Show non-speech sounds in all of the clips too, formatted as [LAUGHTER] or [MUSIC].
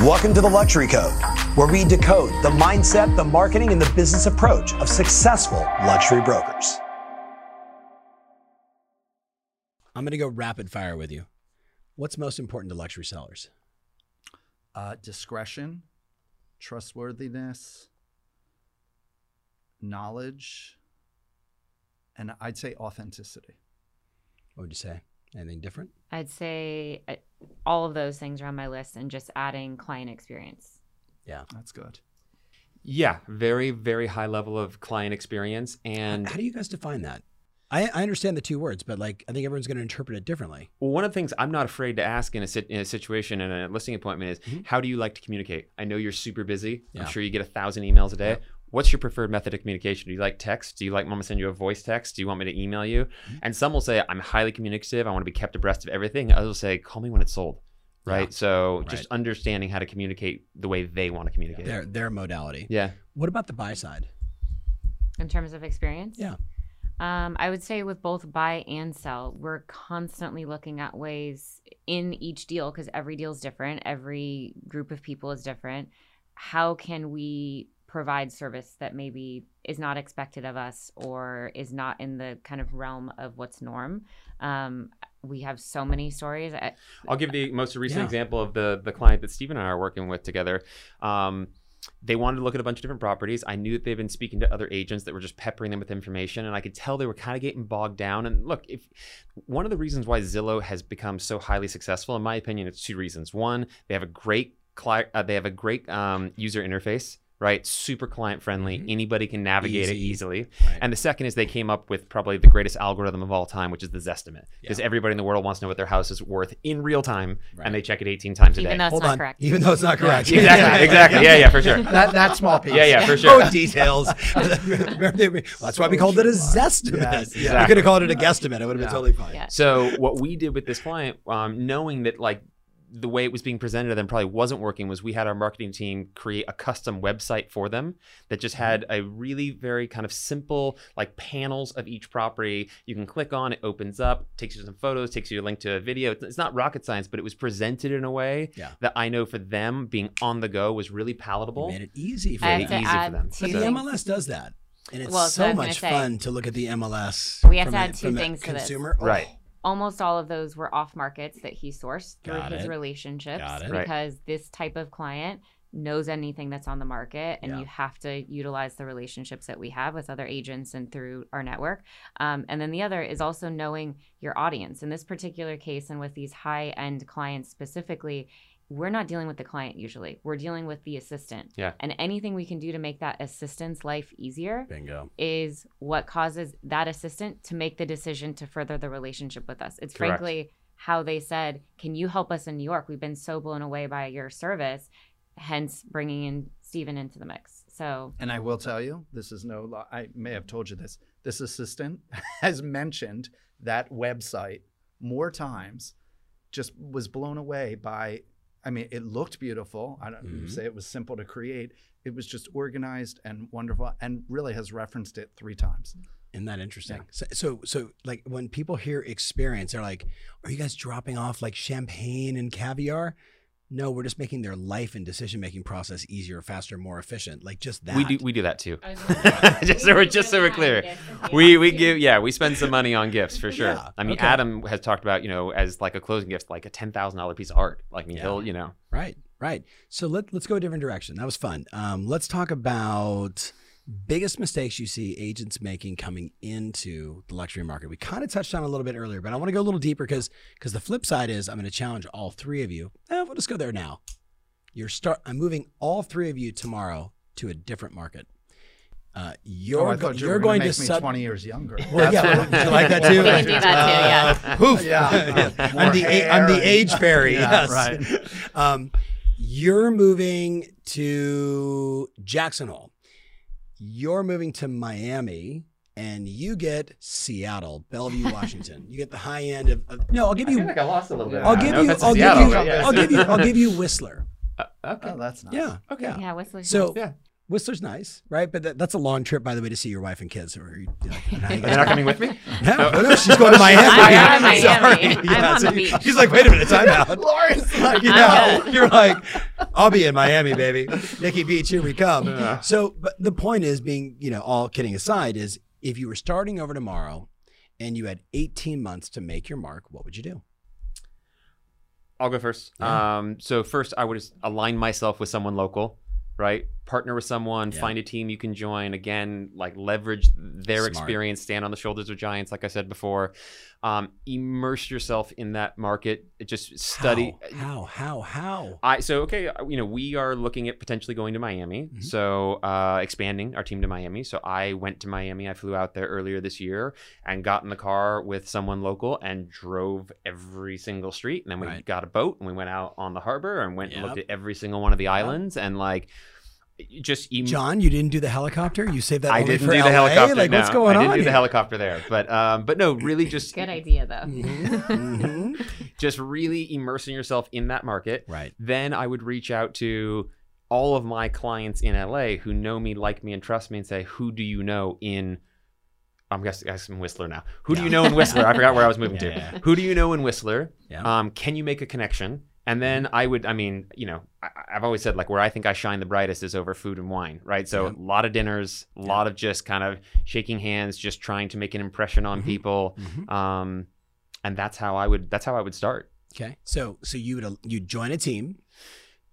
Welcome to the Luxury Code, where we decode the mindset, the marketing, and the business approach of successful luxury brokers. I'm going to go rapid fire with you. What's most important to luxury sellers? Uh, discretion, trustworthiness, knowledge, and I'd say authenticity. What would you say? Anything different? I'd say uh, all of those things are on my list and just adding client experience. Yeah. That's good. Yeah, very, very high level of client experience. And How do you guys define that? I, I understand the two words, but like I think everyone's going to interpret it differently. Well, one of the things I'm not afraid to ask in a, sit- in a situation in a listing appointment is, how do you like to communicate? I know you're super busy. Mm-hmm. Yeah. I'm sure you get a thousand emails a day. What's your preferred method of communication? Do you like text? Do you like mom to send you a voice text? Do you want me to email you? Mm-hmm. And some will say, I'm highly communicative. I want to be kept abreast of everything. Others will say, call me when it's sold. Right. Yeah. So just understanding how to communicate the way they want to communicate. Their their modality. Yeah. What about the buy side? In terms of experience? Yeah. Um, I would say with both buy and sell, we're constantly looking at ways in each deal because every deal is different, every group of people is different. How can we provide service that maybe is not expected of us or is not in the kind of realm of what's norm? Um, we have so many stories. I, I'll give the most recent Yeah. example of the the client that Steve and I are working with together. Um, they wanted to look at a bunch of different properties. I knew that they've been speaking to other agents that were just peppering them with information, and I could tell they were kind of getting bogged down. And look, if one of the reasons why Zillow has become so highly successful, in my opinion, it's two reasons. One, they have a great cli- uh, they have a great um, user interface. Right, super client friendly. Anybody can navigate it easily. Right. And the second is they came up with probably the greatest algorithm of all time, which is the Zestimate. Because everybody in the world wants to know what their house is worth in real time, Right. and they check it 18 times a even day. though it's Hold not on. correct. Even though it's not correct. [LAUGHS] exactly, exactly. Yeah, yeah, for sure. [LAUGHS] That that small piece. Yeah, yeah, for sure. Oh, details. [LAUGHS] Remember they- well, that's why we called it a zestimate. Yes, We could have called it a guesstimate. It would have been Yeah. totally fine. Yeah. So what we did with this client, um, knowing that like the way it was being presented to them probably wasn't working, was we had our marketing team create a custom website for them that just mm-hmm. had a really very kind of simple like panels of each property. You can click on, it opens up, takes you to some photos, takes you a link to a video. It's, it's not rocket science, but it was presented in a way Yeah. that I know for them being on the go was really You palatable. made it easy for I them. to easy for them. two But the. MLS does that. And it's Well, that's what I so much say. fun to look at the MLS. We have from to a- add two from a things to this. consumer. Oh, Right. Almost all of those were off markets that he sourced through Got his it. relationships Got it. Right. because this type of client knows anything that's on the market and Yeah. you have to utilize the relationships that we have with other agents and through our network um, and then the other is also knowing your audience in this particular case and with these high end clients specifically we're not dealing with the client usually we're dealing with the assistant Yeah. and anything we can do to make that assistant's life easier Bingo. is what causes that assistant to make the decision to further the relationship with us. It's Correct. frankly how they said, Can you help us in New York? We've been so blown away by your service, hence bringing in Stephen into the mix. So, And I will tell you, this is no. li- I may have told you this. This assistant [LAUGHS] has mentioned that website more times. Just was blown away by. I mean, it looked beautiful. I don't Mhm. say it was simple to create. It was just organized and wonderful, and really has referenced it three times. Isn't that interesting? So, so, so, like when people hear experience, they're like, "Are you guys dropping off like champagne and caviar?" No, we're just making their life and decision making process easier, faster, more efficient. Like just that. We do we do that too. I was gonna say, just so we're just so we're clear. we we give yeah we spend some money on gifts for sure Yeah, i mean okay. adam has talked about you know as like a closing gift like a $10000 piece of art like I mean, Yeah. he'll you know Right, right. So let let's go a different direction. That was fun. Um, let's talk about biggest mistakes you see agents making coming into the luxury market. We kind of touched on a little bit earlier, but I want to go a little deeper because because the flip side is I'm going to challenge all three of you. Eh, we'll just go there now. You're start. I'm moving all three of you tomorrow to a different market. Uh, you're oh, I go- you you're going gonna to make me sub- 20 years younger. Well, That's yeah, what- would you like that too? We do that too, Uh, poof. Yeah. [LAUGHS] [LAUGHS] I'm the a- I'm the age fairy. [LAUGHS] Yeah, yes. right. Um, you're moving to Jackson Hole. You're moving to Miami, and you get Seattle, Bellevue, [LAUGHS] Washington. you get the high end of, of no. I'll give you. i lost a little bit. I'll Yeah, give no you. offense to I'll give you. but. I'll give you. I'll give you [LAUGHS] Whistler. Uh, okay Oh, that's nice. Yeah. okay Yeah. Whistler. So yeah Whistler's nice, right? But that, that's a long trip, by the way, to see your wife and kids. Or you, you know, [LAUGHS] now they're not coming with me [LAUGHS] No, no, she's going to Miami. I'm going [LAUGHS] to Sorry. Miami. I'm Yeah, on so the beach. She's like, wait a minute, time out. Lawrence, like, you know, you're like, I'll be in Miami, baby. Nikki Beach, here we come. So, but the point is, being you know, all kidding aside, is if you were starting over tomorrow, and you had 18 months to make your mark, what would you do? I'll go first. Yeah. Um, so first, I would just align myself with someone local, right? Partner with someone, Yeah. find a team you can join. Again, like leverage their Smart. experience, stand on the shoulders of giants, like I said before. Um, immerse yourself in that market. Just study. How? How? How? how? I so okay. uh, You know, we are looking at potentially going to Miami. Mhm. So uh, expanding our team to Miami. So I went to Miami. I flew out there earlier this year and got in the car with someone local and drove every single street. And then we Right. got a boat and we went out on the harbor and went and looked at every single one of the islands and like just em- John, you didn't do the helicopter. You saved that. I only didn't for do the LA? helicopter. Like, what's no. going I didn't do the helicopter there, but um, but no, really just Good idea, though. Mhm. [LAUGHS] just really immersing yourself in that market. Right. then I would reach out to all of my clients in LA who know me, like me, and trust me, and say, "Who do you know in?" I'm guessing, guessing Whistler now. Who do you know in Whistler? I forgot where I was [LAUGHS] moving Yeah, to. yeah. Who do you know in Whistler? Yeah. Um, can you make a connection? And then I would, I mean, you know, I, I've always said like where I think I shine the brightest is over food and wine, right? So Yeah. a lot of dinners, a lot of just kind of shaking hands, just trying to make an impression on Mhm. people. Mhm. Um, and that's how I would, that's how I would start. Okay. So, so you would you join a team?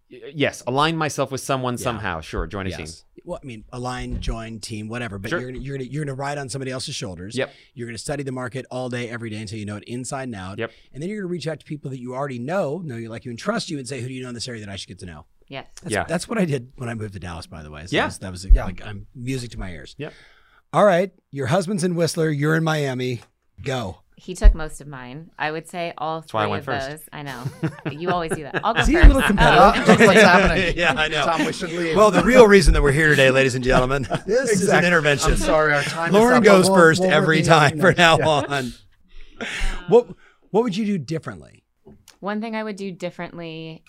Y- Yes, align myself with someone Yeah. somehow. Sure, join a team. Well, I mean, align, join, team, whatever. But Sure. you're gonna you're gonna you're gonna ride on somebody else's shoulders. Yep. You're gonna study the market all day, every day until you know it inside and out. Yep. And then you're gonna reach out to people that you already know, know you like you and trust you, and say, who do you know in this area that I should get to know? yes. That's, Yeah. That's what I did when I moved to Dallas, by the way. So Yeah. That was, that was Yeah. like I'm music to my ears. Yep. All right. Your husband's in Whistler. You're in Miami. Go. He took most of mine. I would say all three why I went of first. those. I know. [LAUGHS] you always do that. I'll go Is he first. a little competitive? Uh, what's happening. [LAUGHS] yeah, I know. Tom, we should leave. Well, the real reason that we're here today, ladies and gentlemen, [LAUGHS] this is an Exactly. intervention. I'm sorry, our time. is Lauren up, but goes we'll- 1st we'll every reconvene time from next- now yeah. on. What What would you do differently? One thing I would do differently,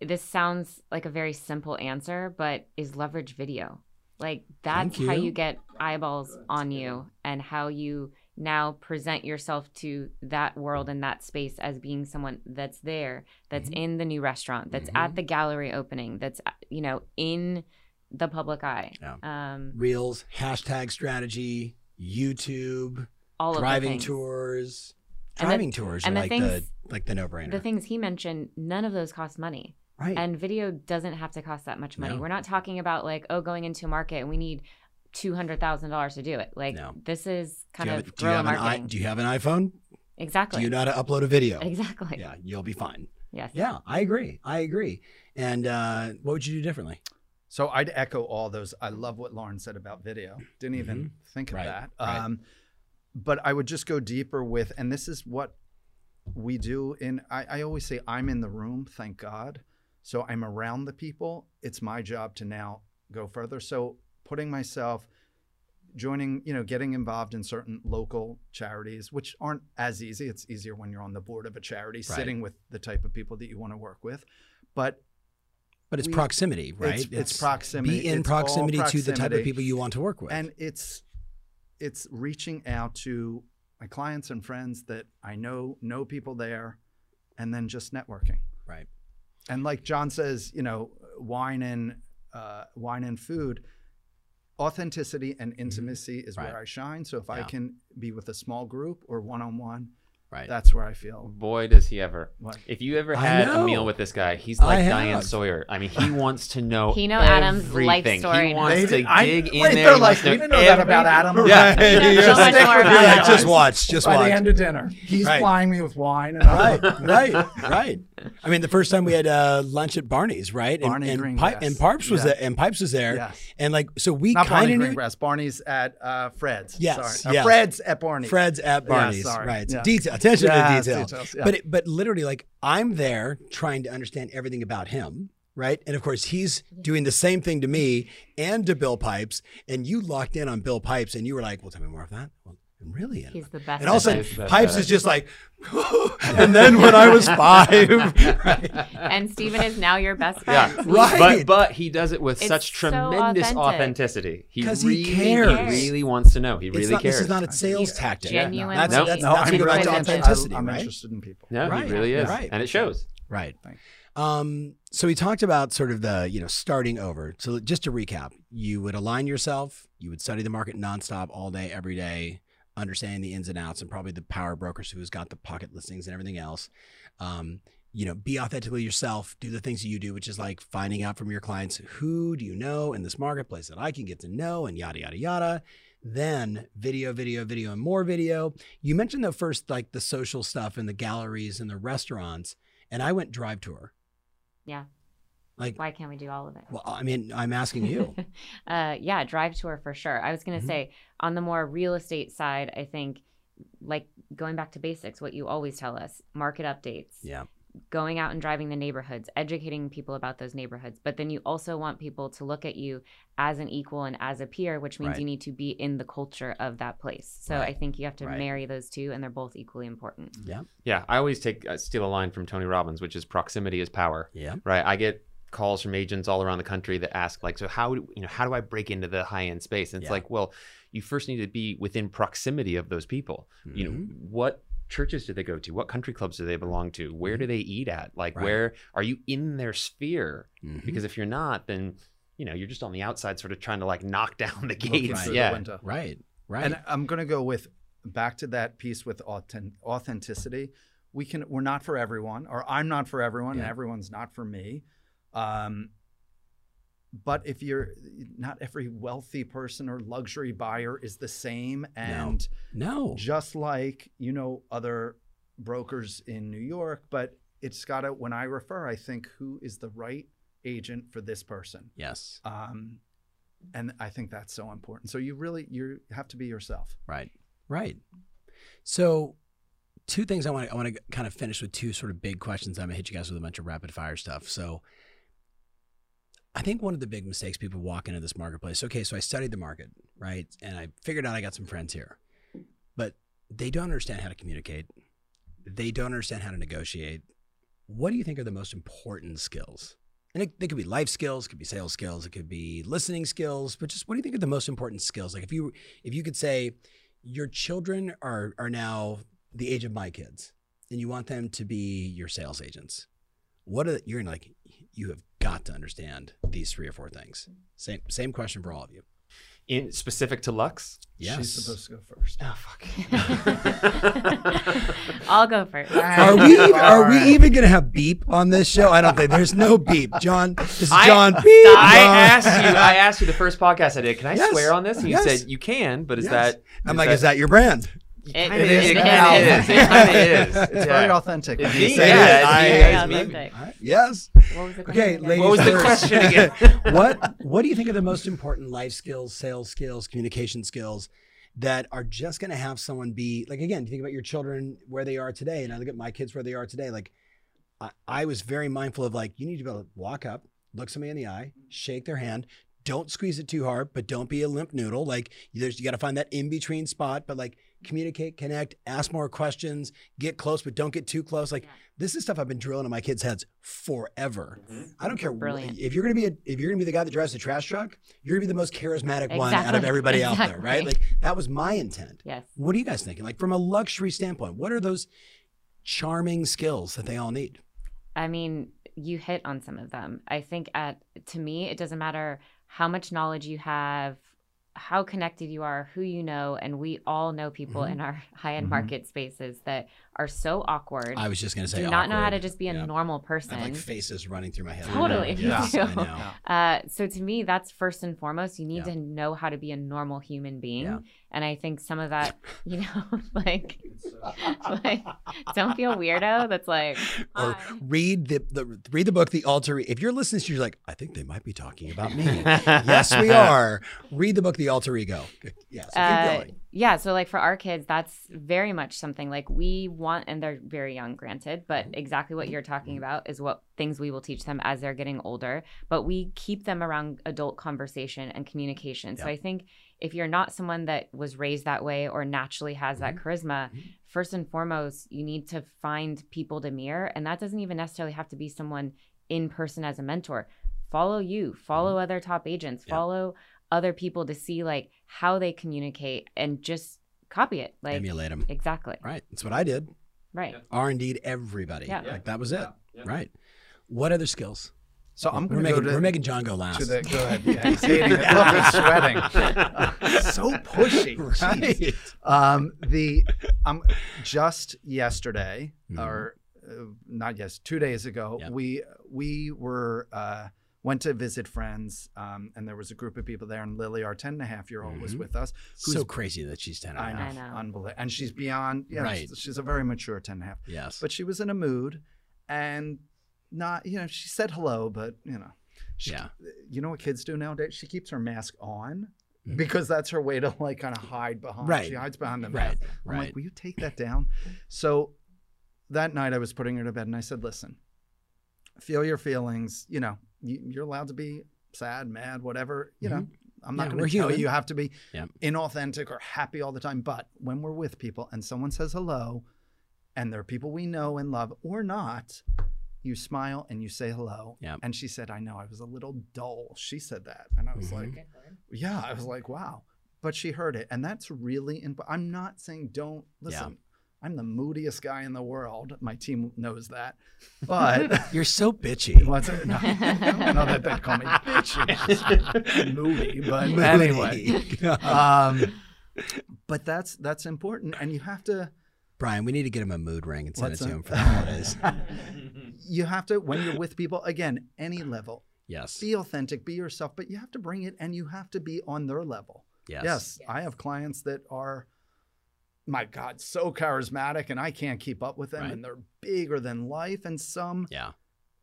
this sounds like a very simple answer, but is leverage video. Like that's Thank how you. you get eyeballs on you and how you now present yourself to that world and that space as being someone that's there, that's Mhm. in the new restaurant, that's Mhm. at the gallery opening, that's uh, you know in the public eye. Yeah. Um, Reels, hashtag strategy, YouTube, all of the driving tours. And the- Driving tours are like things- the like the no brainer. The things he mentioned, none of those cost money. right. And video doesn't have to cost that much money. No. We're not talking about like, oh, going into a market and we need two hundred thousand dollars to do it. Like No. this is do kind you, of have, do you have an i, marketing. Do you have an iPhone? exactly. Do you know how to upload a video? Exactly. Yeah, you'll be fine. Yes. Yeah, I agree. I agree. And uh, what would you do differently? So I'd echo all those. I love what Lauren said about video. Didn't even think of Right, that. right. Um, but I would just go deeper with, and this is what we do. In I, I always say, I'm in the room. Thank God. So I'm around the people. It's my job to now go further. So putting myself, joining, you know, getting involved in certain local charities, which aren't as easy. It's easier when you're on the board of a charity, sitting with the type of people that you want to work with. But But it's We- proximity, right? it's- it's proximity. Be in It's all proximity, to the type of people you want to work with. and it's it's reaching out to my clients and friends that I know know people there, and then just networking. right. And like John says, you know, wine and uh, wine and food, authenticity and intimacy is Mm-hmm. Right. where I shine. So if I can be with a small group or one on one, Right. that's where I feel. Boy, does he ever. What? If you ever had a meal with this guy, he's I like Diane have. Sawyer. I mean, he wants to know. [LAUGHS] He know Adam's life everything. story He now. wants They- to I- dig in wait, there. they're He like, wants to we know didn't know that about Adam. Yeah. Right. [LAUGHS] Yeah, You're so just much more about like, that. just watch, just By watch. the end of dinner, he's Right. flying me with wine. And I'm right, [LAUGHS] right, right. I mean, the first time we had uh, lunch at Barney's, right? And, Barney and, Greengrass. Pi- and Parps was Yeah. there, and Pipes was there, Yes. and like, so we Not Barney kind of knew Greengrass. Barney's at uh, Fred's. Yes, Sorry. Uh, yes. Fred's at Barney's. Fred's at Barney's, sorry. right? So Yeah. detail, attention Yes, to detail. details, yeah. But it, but literally, like, I'm there trying to understand everything about him. Right. And of course, he's doing the same thing to me and to Bill Pipes. And you locked in on Bill Pipes and you were like, well, tell me more of that. Well, I'm really in. He's the best. and all of a sudden, at He's the best Pipes is just like, [LAUGHS] and then when I was five, [LAUGHS] right? and Steven is now your best Yeah. friend. Right. But but he does it with It's such so tremendous authentic. authenticity. He 'Cause he really, cares. He really wants to know. He It's really not, cares. this is not a sales tactic. Genuinely. That's, No. that's, No, that's I'm what about interested. authenticity, I'm right? interested in people. no, Right. he really is, Right. and it shows. Right. Um, so we talked about sort of the, you know, starting over. So just to recap, you would align yourself, you would study the market nonstop all day, every day, understanding the ins and outs, and probably the power brokers who's got the pocket listings and everything else. Um, you know, be authentically yourself, do the things that you do, which is like finding out from your clients who do you know in this marketplace that I can get to know and yada yada yada. Then video, video, video, and more video. You mentioned the first like the social stuff and the galleries and the restaurants, and I went drive tour. Yeah. Like, Why can't we do all of it? well, I mean, I'm asking you. [LAUGHS] uh, yeah, drive tour for sure. I was going to Mhm. say on the more real estate side, I think like going back to basics, what you always tell us, market updates, yeah. going out and driving the neighborhoods, educating people about those neighborhoods. But then you also want people to look at you as an equal and as a peer, which means Right. you need to be in the culture of that place. So Right. I think you have to Right. marry those two, and they're both equally important. Yeah. Yeah, I always take uh, steal a line from Tony Robbins, which is proximity is power. Yeah. Right. I get calls from agents all around the country that ask like, so how do you know how do I break into the high end space? And it's Yeah. like, well, you first need to be within proximity of those people. You know, Mhm. what churches do they go to? What country clubs do they belong to? Where do they eat at? Like, Right. where are you in their sphere? Mhm. Because if you're not, then you know you're just on the outside, sort of trying to like knock [LAUGHS] down the gates. through the Yeah. window. Right. Right. And I'm going to go with back to that piece with authen- authenticity. We can we're not for everyone, or I'm not for everyone, and everyone's not for me. Um, but if you're not every wealthy person or luxury buyer is the same, and no. just like you know other brokers in New York, but it's got to when I refer, I think who is the right agent for this person. Yes. Um, and I think that's so important. So you really you have to be yourself. Right. Right. So, two things I want to I want to kind of finish with two sort of big questions. I'm gonna hit you guys with a bunch of rapid fire stuff. So, I think one of the big mistakes people walk into this marketplace. Okay, so I studied the market, right, and I figured out I got some friends here, but they don't understand how to communicate. They don't understand how to negotiate. What do you think are the most important skills? And it, they could be life skills, could be sales skills, it could be listening skills, but just what do you think are the most important skills? Like if you if you could say your children are are now the age of my kids and you want them to be your sales agents, what are you're gonna like you have got to understand these three or four things. Same same question for all of you. In specific to Lux. Yes. She's supposed to go first. Oh fuck. [LAUGHS] I'll go first. Are we are we even gonna have beep on this show? I don't think there's no beep. John, this is I- John. beep. I John. asked you. I asked you the first podcast I did. Can I Yes. swear on this? And you Yes. said you can, but is Yes. that? I'm like, is that your brand? It, Kinda It is. is It kind of is. It kind. [LAUGHS] It's Yeah. very authentic. It's when you me, say yeah, it's I- me, very it's me. authentic. All right. Yes. What was the Okay, question again? ladies. What was the first. question [LAUGHS] again? what What do you think are the most important life skills, sales skills, communication skills that are just going to have someone be like? Again, you think about your children where they are today, and I look at my kids where they are today. Like, I, I was very mindful of like you need to be able to walk up, look somebody in the eye, shake their hand. Don't squeeze it too hard, but don't be a limp noodle. Like there's, you got to find that in between spot. But like communicate, connect, ask more questions, get close, but don't get too close. Like Yeah. this is stuff I've been drilling in my kids' heads forever. Mm-hmm. I don't care. wh- Brilliant. If you're gonna be a, if you're gonna be the guy that drives the trash truck, you're gonna be the most charismatic one out of Exactly. everybody [LAUGHS] out there, right? Like that was my intent. Yes. What are you guys thinking? Like from a luxury standpoint, what are those charming skills that they all need? I mean, you hit on some of them. I think at to me, it doesn't matter how much knowledge you have, how connected you are, who you know, and we all know people Mhm. in our [LAUGHS] high-end Mhm. market spaces that are so awkward. I was just gonna say do not know how to just be a Yeah. normal I person. have like faces running through my head. Totally, me Yes, too. Yeah. Uh, so to me, that's first and foremost. You need Yeah. to know how to be a normal human being, Yeah. and I think some of that, [LAUGHS] you know, [LAUGHS] like, [LAUGHS] like don't be a weirdo. That's like, Or "Hi." read the, the read the book The Alter. If you're listening, to you're like, I think they might be talking about me. yes, we are. Read the book The Alter Ego. Yes, keep Uh, yeah so like for our kids that's very much something like we want and they're very young granted but Mm-hmm. exactly what you're talking about is what things we will teach them as they're getting older but we keep them around adult conversation and communication so i think if you're not someone that was raised that way or naturally has that Mhm. charisma Mhm. first and foremost you need to find people to mirror and that doesn't even necessarily have to be someone in person as a mentor follow you follow other top agents Mm-hmm. Yeah. follow other people to see like how they communicate and just copy it like Emulate them. exactly Right. That's what I did. right R and D everybody. Yeah. Like that was it. Yeah. Right. What other skills? So I'm We're going to making, go to we're making John go to last. the go ahead. [LAUGHS] Yeah, he's hating it. Look, he's sweating. [LAUGHS] So pushy. [LAUGHS] Jeez. right. Um, the um, just yesterday, Mhm. or uh, not yes, two days ago, Yep. we we were uh, went to visit friends, um, and there was a group of people there, and Lily, our ten and a half year old, was Mhm. with us. So crazy that she's 10 I and know, a half. I know. unbelievable, and she's beyond. Yeah, Right. she's, she's a very mature ten and a half. Yes. But she was in a mood, and not you know she said hello, but you know. She, Yeah. You know what kids do nowadays? She keeps her mask on Mhm. because that's her way to like kind of hide behind. Right. She hides behind the Right. mask. I'm Right. like, will you take that down? So that night I was putting her to bed and I said, listen, feel your feelings. You know, you, you're allowed to be sad, mad, whatever. You know, I'm not Yeah, going to tell human. you you have to be Yeah. inauthentic or happy all the time. But when we're with people and someone says hello, and they're people we know and love or not, you smile and you say hello. Yeah. And she said, I know, I was a little dull. She said that. And I was Mhm. like, yeah, I was like, wow. But she heard it. And that's really, imp- I'm not saying don't listen. I'm the moodiest guy in the world. My team knows that. [LAUGHS] But You're so bitchy. [LAUGHS] what's it? No, no that they call me bitchy. [LAUGHS] Moody. But anyway. Um, but that's that's important. And you have to Brian, we need to get him a mood ring and send it to that? him for the holidays. you have to when you're with people, again, any level, yes. be authentic, be yourself, but you have to bring it and you have to be on their level. Yes. Yes, I have clients that are, my God, so charismatic, and I can't keep up with them, Right. and they're bigger than life. And some, Yeah.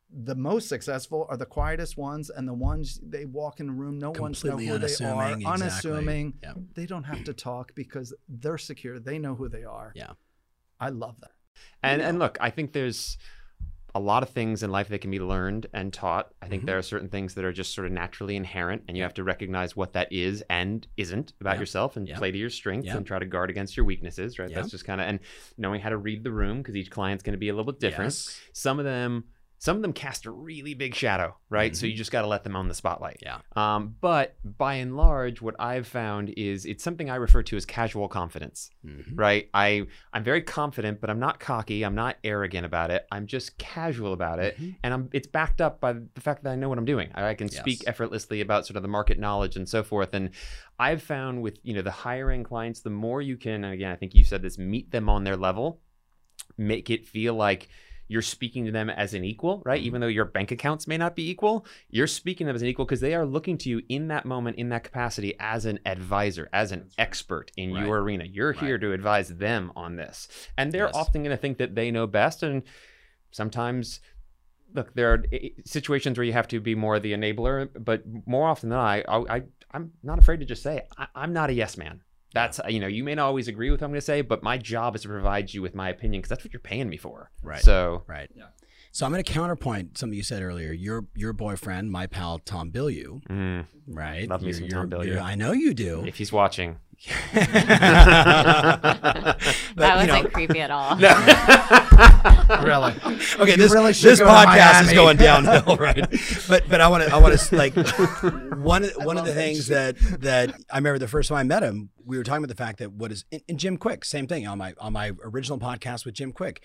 the most successful, are the quietest ones, and the ones they walk in a room, no one's know Completely who they are, unassuming. exactly. unassuming. Yeah. They don't have to talk because they're secure. They know who they are. Yeah. I love that. And and look, I think there's a lot of things in life that can be learned and taught. I think Mhm. there are certain things that are just sort of naturally inherent, and you have to recognize what that is and isn't about Yeah. yourself, and Yeah. play to your strengths Yeah. and try to guard against your weaknesses. Right? That's just kind of and knowing how to read the room because each client's going to be a little bit different. Yes. Some of them. Some of them cast a really big shadow, right? So Mhm. you just got to let them on the spotlight. Yeah. Um, but by and large, what I've found is it's something I refer to as casual confidence Mhm. right i i'm very confident but i'm not cocky i'm not arrogant about it i'm just casual about it Mhm. and i'm it's backed up by the fact that i know what i'm doing i, I can speak effortlessly about sort of the market knowledge and so forth and i've found with you know the higher end clients the more you can and again i think you said this meet them on their level make it feel like you're speaking to them as an equal, right? Mhm. Even though your bank accounts may not be equal, you're speaking to them as an equal because they are looking to you in that moment, in that capacity, as an advisor, as an expert in Right. your arena. You're here to advise them on this. And they're Yes. often going to think that they know best. And sometimes, look, there are eh, situations where you have to be more the enabler, but more often than not, I, I, I'm not afraid to just say, I, I'm not a yes man. That's you know you may not always agree with what I'm going to say, but my job is to provide you with my opinion because that's what you're paying me for. Right. So Right. Yeah. So I'm going to counterpoint something you said earlier. Your your boyfriend, my pal Tom Bilyeu, mm, right? Love me You're- some you're- Tom Bilyeu. you're- I know you do. if he's watching, But, that wasn't know- creepy at all. [LAUGHS] Really. Okay, You this, really this go podcast is going [LAUGHS] downhill, right? But but I want to I want to like one [LAUGHS] of- one of the things that that I remember the first time I met him, we were talking about the fact that what is and, and Jim Kwik, same thing on my on my original podcast with Jim Kwik.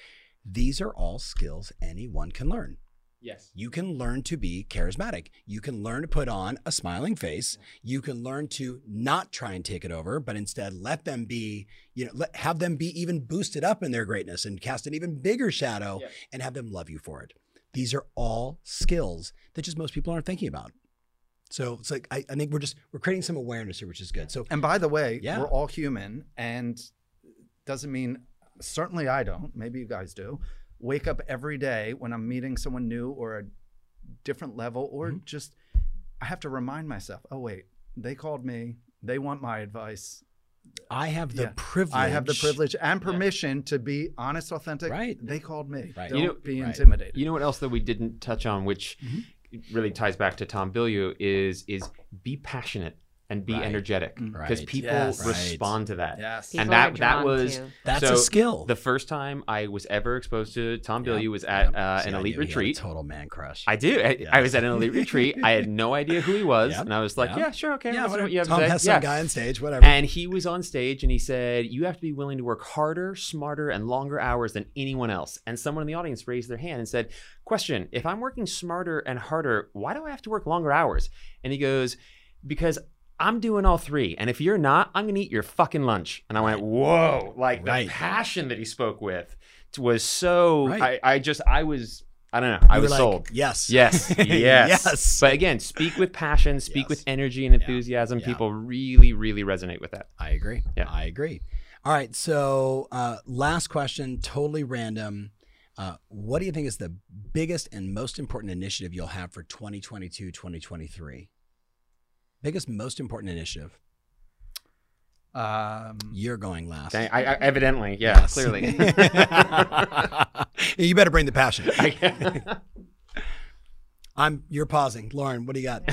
These are all skills anyone can learn. Yes, You can learn to be charismatic. You can learn to put on a smiling face. You can learn to not try and take it over, but instead let them be, you know, let, have them be even boosted up in their greatness and cast an even bigger shadow Yeah. and have them love you for it. These are all skills that just most people aren't thinking about. So it's like, I, I think we're just, we're creating some awareness here, which is good. So And by the way, Yeah. we're all human, and doesn't mean certainly I don't. Maybe you guys do. Wake up every day when I'm meeting someone new or a different level, or Mm-hmm. just I have to remind myself. Oh wait, they called me. They want my advice. I have the Yeah. privilege. I have the privilege and permission to be honest, authentic. Right. They called me. Right. Don't You know- be right. intimidated. You know what else that we didn't touch on, which Mhm. really ties back to Tom Bilyeu, is is be passionate and be Right. energetic Mm. because Right. people Yes. respond to that. Yes. People And are that that was to. That's so a skill. The first time I was ever exposed to Tom Yeah, Bilyeu was at yeah. uh, See, an I elite knew he had a retreat. total man crush. I do. I, I was at an elite retreat. I had no idea who he was, Yep. and I was like, Yep. "Yeah, sure, okay, yeah, listen to whatever. what you have Tom to say." has yeah. some guy on stage, whatever. And he was on stage and he said, You have to be willing to work harder, smarter, and longer hours than anyone else. And someone in the audience raised their hand and said, Question If I'm working smarter and harder, why do I have to work longer hours? And he goes, Because I'm doing all three. And if you're not, I'm going to eat your fucking lunch. And I went, Whoa. Like Right. the passion that he spoke with was so, Right. I, I just, I was, I don't know, I You were was like, sold. Yes. Yes, [LAUGHS] yes, yes. But again, speak with passion, speak Yes. with energy and enthusiasm. Yeah. People really, really resonate with that. I agree. Yeah. I agree. All right. So, uh, last question, totally random. Uh, what do you think is the biggest and most important initiative you'll have for 2022, 2023? Biggest, most important initiative. Um, You're going last. Dang, I, I evidently, yeah, Yes. clearly. [LAUGHS] [LAUGHS] you better bring the passion. I- [LAUGHS] I'm. You're pausing, Lauren. What do you got?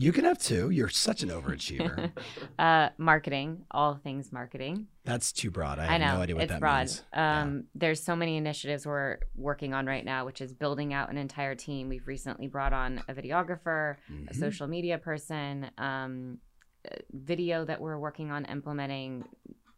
You can have two. You're such an overachiever. [LAUGHS] uh, marketing, all things marketing. That's too broad. I I, have know no idea what it's that broad. means. Yeah. Um, There's so many initiatives we're working on right now, which is building out an entire team. We've recently brought on a videographer, a Mhm. social media person, um, uh, video that we're working on implementing,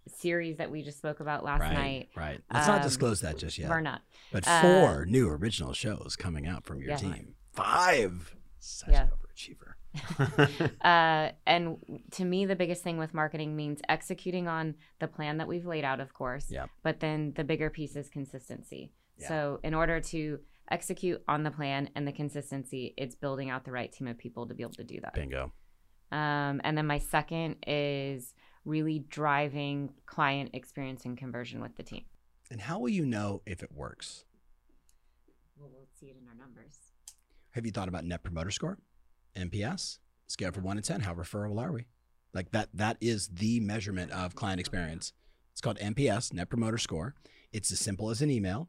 series that we just spoke about last right, night. right. Let's not Um, disclose that just yet. We're not. But Uh, four new original shows coming out from your Yeah. team. Five. Such Yeah. an overachiever. [LAUGHS] uh, and to me, the biggest thing with marketing means executing on the plan that we've laid out, of course. Yep. But then the bigger piece is consistency. Yeah. So, in order to execute on the plan and the consistency, it's building out the right team of people to be able to do that. Bingo. Um, and then my second is really driving client experience and conversion with the team. And how will you know if it works? Well, we'll see it in our numbers. Have you thought about Net Promoter Score? NPS? Scale from one to ten. How referable are we? Like that that is the measurement of client experience. It's called NPS, Net Promoter Score. It's as simple as an email.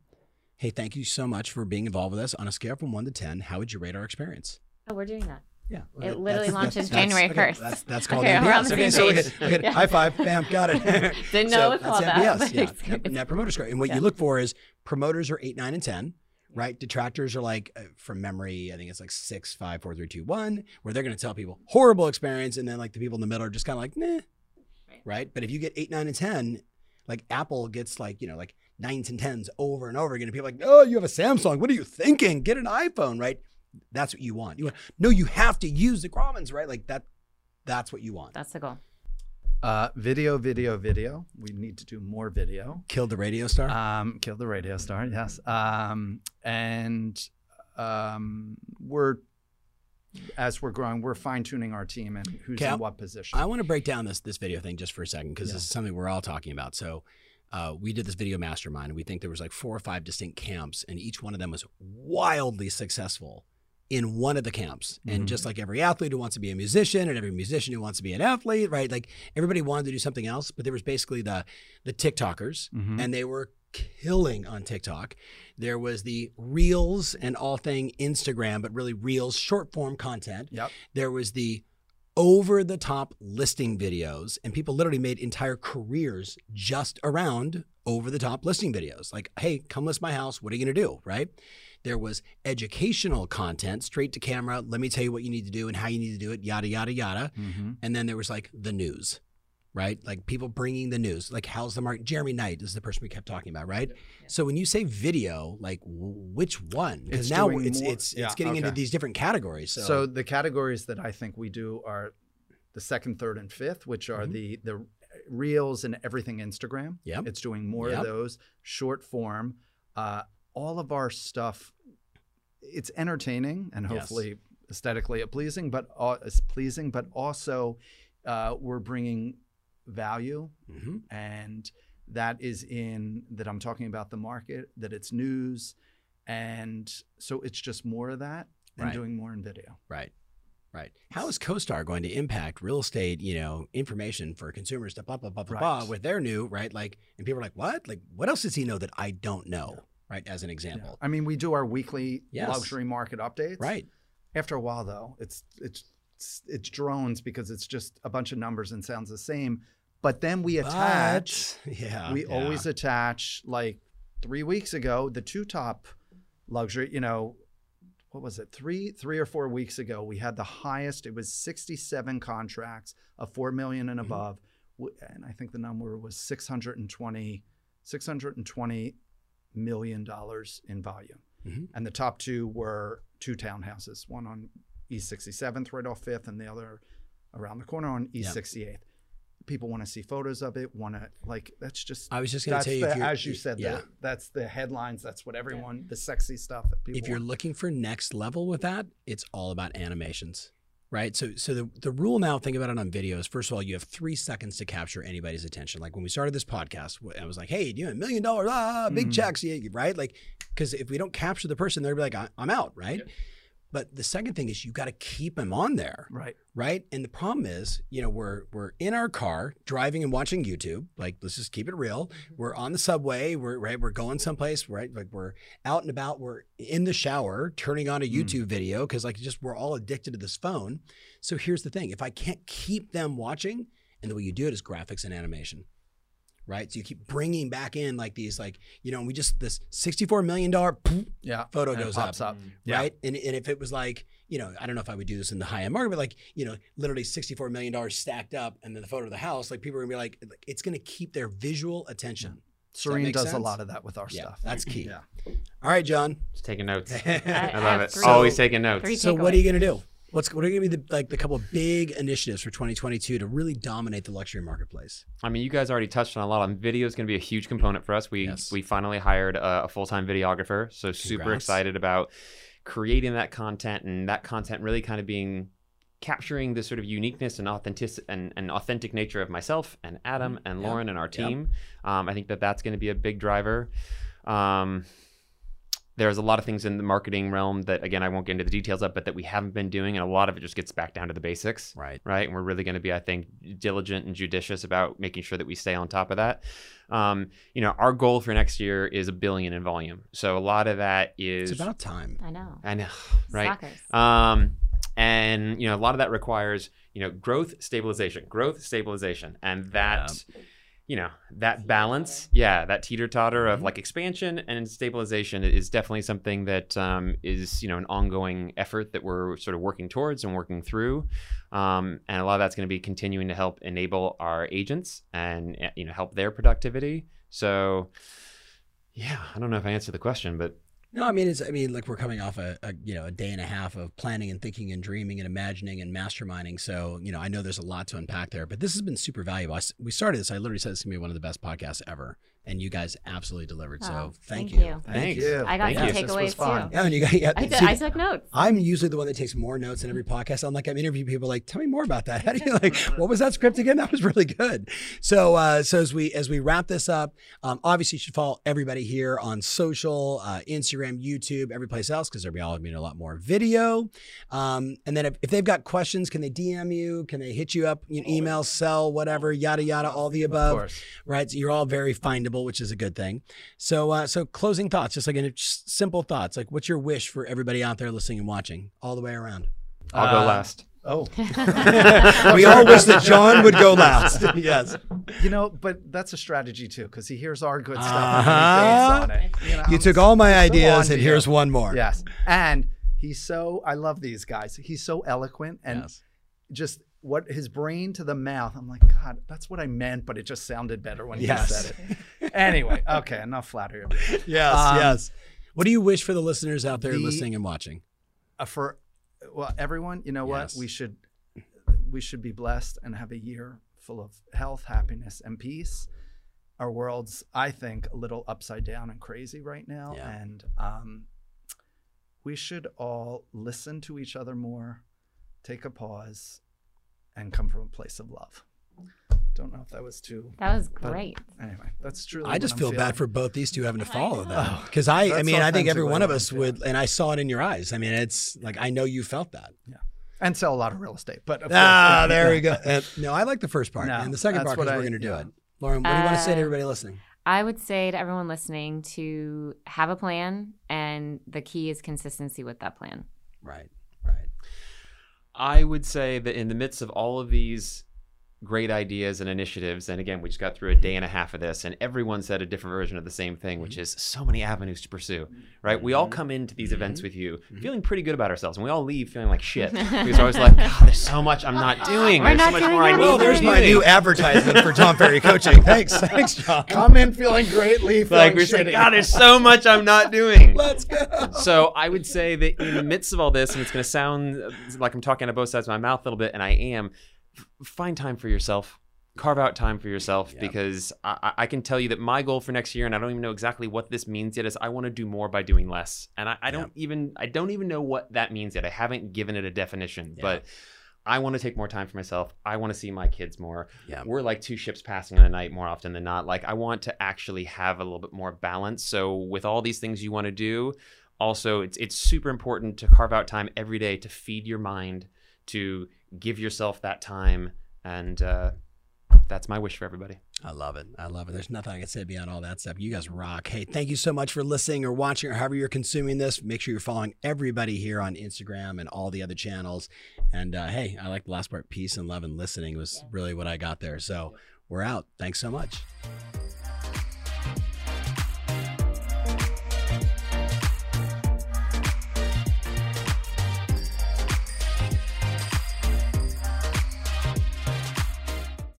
Hey, thank you so much for being involved with us. On a scale from one to ten, how would you rate our experience? Oh, we're doing that. Yeah. It literally launches January okay, 1st. That's, that's called Okay, NPS. we're on the okay, so page. get, we Yeah. high five, bam, got it. Didn't know So it was called that, NPS, but yeah. Net, Net Promoter Score. And what Yeah. you look for is promoters are eight, nine, and 10, right? Detractors are like, uh, from memory, I think it's like six, five, four, three, two, one, where they're going to tell people horrible experience. And then like the people in the middle are just kind of like, nah, Right. right? But if you get eight, nine, and 10, like Apple gets like, you know, like nines and tens over and over again. And people are like, oh, you have a Samsung. What are you thinking? Get an iPhone, right? That's what you want. You want, no, you have to use the Grauman's, right? Like that, that's what you want. That's the goal. Uh, video, video, video. We need to do more video. Killed the radio star. Um, kill the radio star, yes. Um, and um, we're as we're growing, we're fine tuning our team and who's Okay, in what position. I want to break down this this video thing just for a second because Yeah. this is something we're all talking about. So, uh, we did this video mastermind, and we think there was like four or five distinct camps, and each one of them was wildly successful in one of the camps. And Mhm. just like every athlete who wants to be a musician, and every musician who wants to be an athlete, right? Like everybody wanted to do something else, but there was basically the the TikTokers, Mhm. and they were killing on TikTok. There was the Reels and all thing Instagram, but really Reels short form content. Yep. There was the over the top listing videos, and people literally made entire careers just around over the top listing videos. Like, hey, come list my house. What are you going to do? Right. There was educational content, straight to camera. Let me tell you what you need to do and how you need to do it, yada, yada, yada. Mhm. And then there was like the news, right? Like people bringing the news. Like, how's the market? Jeremy Knight is the person we kept talking about, right? So when you say video, like w- which one? Because now it's more- it's yeah, it's getting into these different categories. So, So, the categories that I think we do are the second, third, and fifth, which are Mhm. the the reels and everything Instagram. Yeah, It's doing more Yep. of those short form. Uh, all of our stuff, it's entertaining and Yes. hopefully aesthetically pleasing, but uh, it's pleasing, but also uh, we're bringing value Mhm. and that is in that I'm talking about the market, that it's news, and so it's just more of that and Right. doing more in video. Right. Right. How is CoStar going to impact real estate, you know, information for consumers to blah, blah, blah, blah, blah Right. with their new, right? Like, and people are like, what? Like, what else does he know that I don't know? Right. As an example. I mean, we do our weekly Yes. luxury market updates. Right. After a while, though, it's it's it's drones because it's just a bunch of numbers and sounds the same. But then we attach. But, yeah. we yeah. always attach like three weeks ago the two top luxury. You know, what was it? Three three or four weeks ago we had the highest. It was sixty seven contracts of four million and Mhm. above, W- and I think the number was 620, 620 million dollars in volume. Mhm. And the top two were two townhouses, one on East 67th, right off Fifth, and the other around the corner on East Yeah. 68th. People want to see photos of it. Want to like that's just I was just going to that's tell you, the, if as you said, yeah. the, that's the headlines. That's what everyone, the sexy stuff that people. if you're want. looking for next level with that, it's all about animations, right? So, so the, the rule now, think about it on videos. First of all, you have three seconds to capture anybody's attention. Like when we started this podcast, I was like, "Hey, do you have a million dollars? Ah, big Mhm. checks, yeah, right?" Like, because if we don't capture the person, they'll be like, "I- "I'm out," right? But the second thing is you got to keep them on there, right, right? And the problem is, you know, we're we're in our car driving and watching YouTube. Like, let's just keep it real. We're on the subway. We're right. We're going someplace. Right. Like we're out and about. We're in the shower, turning on a Mm. YouTube video because like just we're all addicted to this phone. So here's the thing: if I can't keep them watching, and the way you do it is graphics and animation. Right, so you keep bringing back in like these, like you know, we just this sixty-four million dollar [LAUGHS] yeah, photo and it goes pops up up. Mm. Yeah. right? And, and if it was like, you know, I don't know if I would do this in the high end market, but like, you know, literally $64 million stacked up and then the photo of the house, like people are gonna be like, like, it's gonna keep their visual attention. Serene make does a lot of that with our Yeah, stuff. that's key. Yeah. All right, John. Just taking notes. I [LAUGHS] I love it. three- Always taking notes. three so what are you gonna do? What's what are gonna be the like the couple of big initiatives for 2022 to really dominate the luxury marketplace? I mean, you guys already touched on a lot. On video is going to be a huge component for us. We Yes. we finally hired a, a full time videographer, so super excited about creating that content and that content really kind of being capturing the sort of uniqueness and authentic and, and authentic nature of myself and Adam and Yeah. Lauren and our Yep. team. Um, I think that that's going to be a big driver. Um, there's a lot of things in the marketing realm that again I won't get into the details of, but that we haven't been doing, and a lot of it just gets back down to the basics Right. right? And we're really going to be, I think, diligent and judicious about making sure that we stay on top of that. Um, you know, our goal for next year is a billion in volume. So a lot of that is, It's about time. I know. I know, right? Stalkers. Um, and you know, a lot of that requires, you know, growth, stabilization, growth, stabilization, and that. You know that balance, yeah, that teeter totter of like expansion and stabilization is definitely something that um, is you know an ongoing effort that we're sort of working towards and working through, um, and a lot of that's going to be continuing to help enable our agents and uh, you know help their productivity. So, yeah, I don't know if I answered the question, but No, I mean it's. I mean, like we're coming off a, a you know a day and a half of planning and thinking and dreaming and imagining and masterminding. So you know, I know there's a lot to unpack there, but this has been super valuable. I we started this. I literally said it's gonna be one of the best podcasts ever, and you guys absolutely delivered. so Oh, thank, thank you. you. Thank you. I got Thank some you. Takeaways fun. too. Yeah, and you got. Yeah, I, did, see, I took notes. I'm usually the one that takes more notes in every podcast. I'm like, I'm interviewing people like, tell me more about that. [LAUGHS] How do you [LAUGHS] like, what was that script again? That was really good. So, uh, so as we, as we wrap this up, um, obviously you should follow everybody here on social, uh, Instagram, YouTube, every place else, because there'll be all be a lot more video. Um, and then if, if they've got questions, can they DM you? Can they hit you up, you know, email, sell, whatever, yada, yada, all the Of above course. right? So you're all very findable, which is a good thing. So, uh, so closing thoughts, just like in just simple thoughts, like what's your wish for everybody out there listening and watching, all the way around? I'll go Uh, last. Oh, [LAUGHS] [LAUGHS] we all wish that John would go last. [LAUGHS] yes, you know, but that's a strategy too, because he hears our good stuff Uh-huh. and he on it. You, know, you took all my ideas, and here's one more. Yes, and he's so. I love these guys. He's so eloquent and Yes. just what his brain to the mouth. I'm like, God, that's what I meant, but it just sounded better when Yes. he said it. Anyway, [LAUGHS] okay, enough flattery. [LAUGHS] yes, Um, yes. What do you wish for the listeners out there the- listening and watching? Uh, for well, everyone, you know Yes. what? We should we should be blessed and have a year full of health, happiness, and peace. Our world's, I think, a little upside down and crazy right now, Yeah. and um, we should all listen to each other more, take a pause, and come from a place of love. Don't know if that was too. That was great. Anyway, that's truly. I what just I'm feel feeling. bad for both these two having to follow know. that Oh, because I, I that's mean, I think every one of us I'm would, and I saw it in your eyes. I mean, it's like I know you felt that. Yeah. And sell a lot of real estate. But of Ah, course, there yeah. we go. [LAUGHS] Uh, no, I like the first part, No, and the second that's part what is we're going to do yeah. it. Lauren, what do you want to say to Uh, everybody listening? I would say to everyone listening to have a plan, and the key is consistency with that plan. Right, right. I would say that in the midst of all of these great ideas and initiatives, and again, we just got through a day and a half of this, and everyone said a different version of the same thing, which mm-hmm. is so many avenues to pursue, right? We all mm-hmm. come into these events mm-hmm. with you feeling pretty good about ourselves, and we all leave feeling like shit [LAUGHS] because we're always like, God, there's so much I'm not doing. We're There's not so much doing more I need anything. Well, there's my new advertisement for Tom Ferry Coaching. [LAUGHS] Thanks, thanks, John. Come in feeling great, leave like feeling we're saying, shitty. God, there's so much I'm not doing. [LAUGHS] Let's go. so I would say that in the midst of all this, and it's going to sound like I'm talking out of both sides of my mouth a little bit, and I am, f- find time for yourself. Carve out time for yourself because I, I- can tell you that my goal for next year, and I don't even know exactly what this means yet, is I want to do more by doing less. And I, I don't even I don't even know what that means yet. I haven't given it a definition, Yeah. but I want to take more time for myself. I want to see my kids more. Yeah. We're like two ships passing in the night more often than not. Like I want to actually have a little bit more balance. So with all these things you want to do, also it's it's super important to carve out time every day to feed your mind, to give yourself that time, and uh, that's my wish for everybody. I love it. I love it. There's nothing I can say beyond all that stuff. You guys rock. Hey, thank you so much for listening or watching or however you're consuming this. Make sure you're following everybody here on Instagram and all the other channels. And uh, hey, I like the last part. Peace and love and listening was really what I got there. So we're out. Thanks so much.